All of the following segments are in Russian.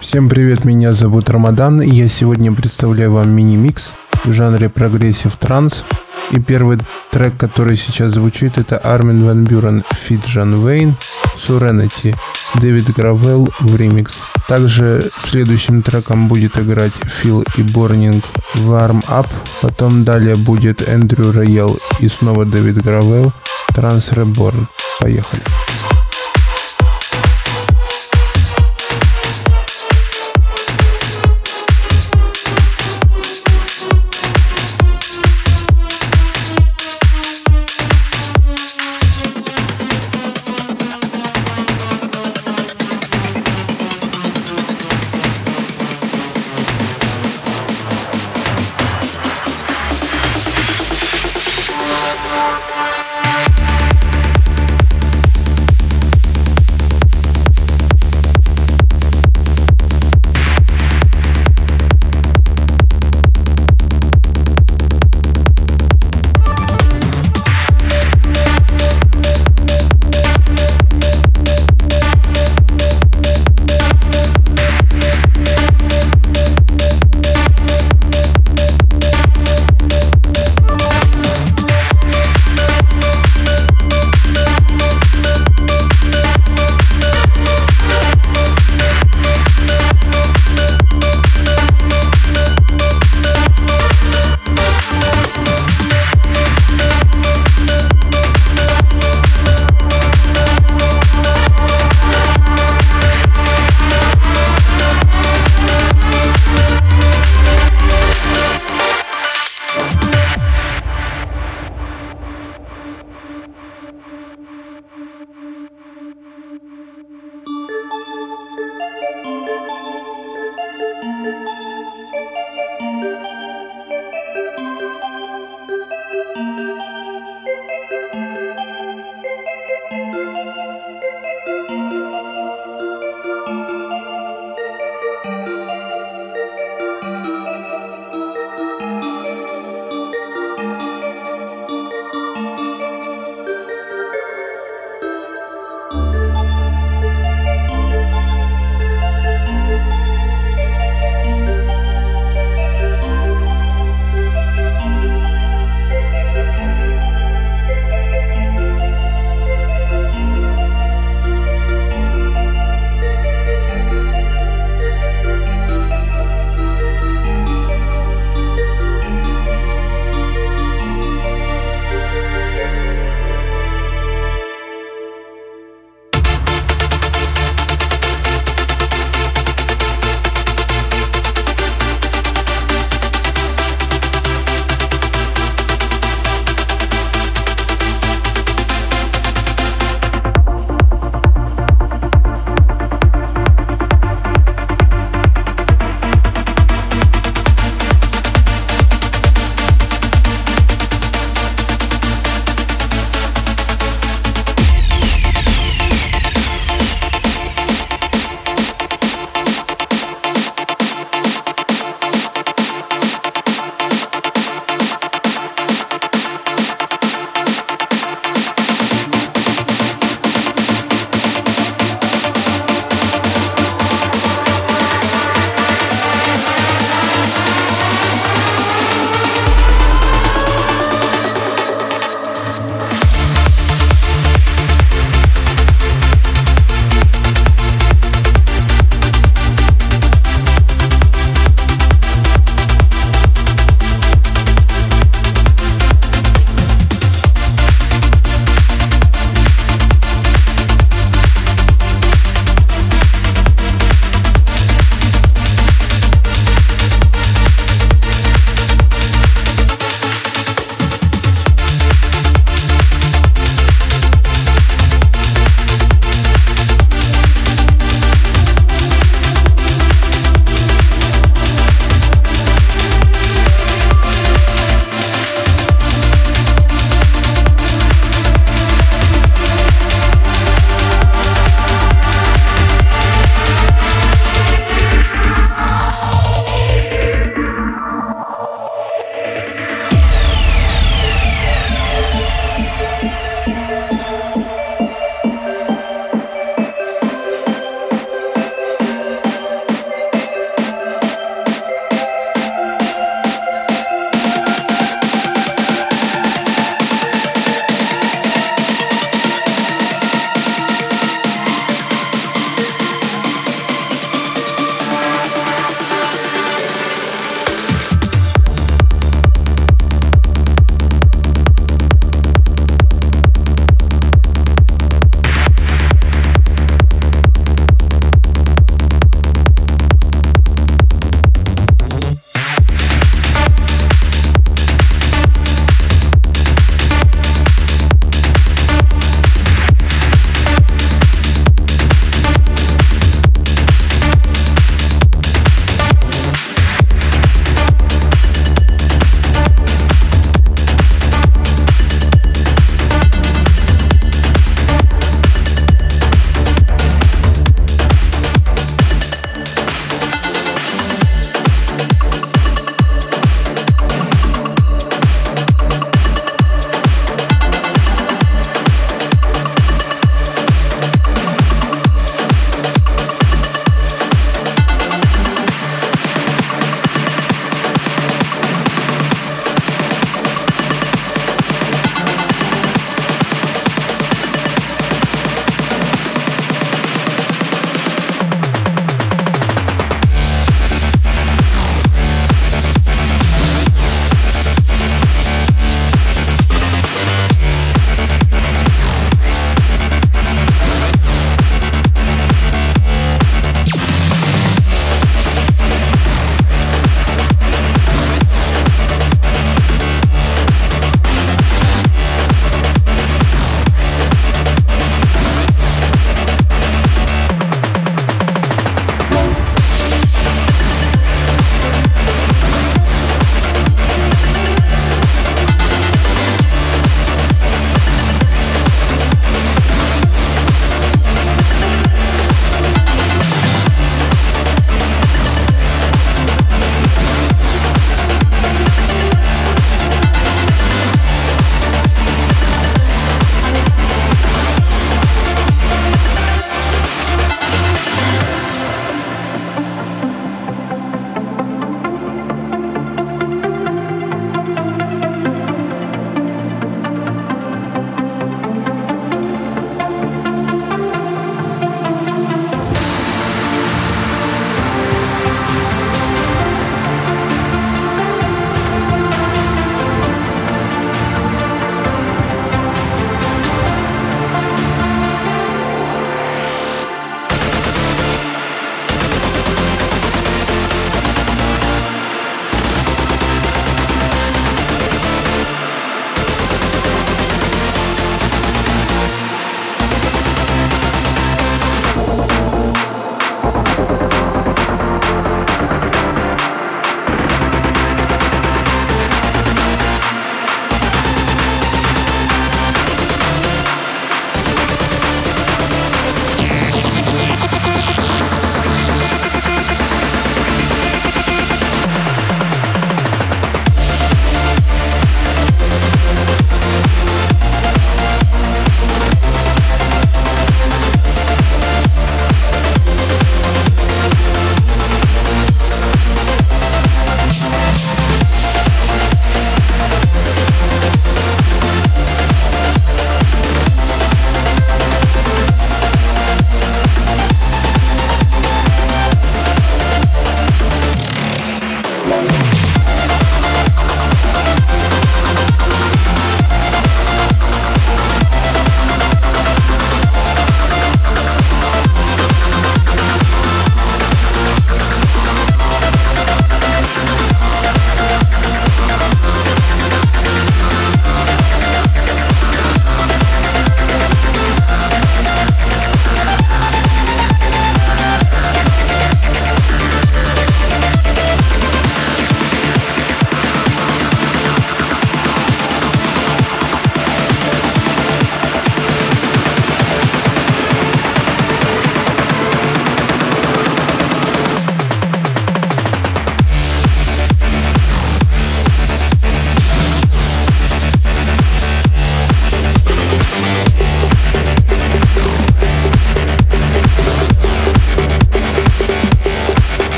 Всем привет, меня зовут Рамадан, и я сегодня представляю вам мини-микс в жанре progressive trance. И первый трек, который сейчас звучит, это Armin van Buuren feat Jan Vayne Serenity David Gravell remix. Также следующим треком будет играть Фил и Борнинг Warm Up. Потом далее будет Andrew Rayel и снова David Gravell Trance Reborn. Поехали.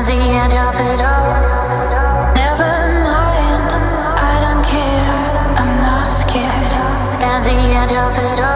At the end of it all.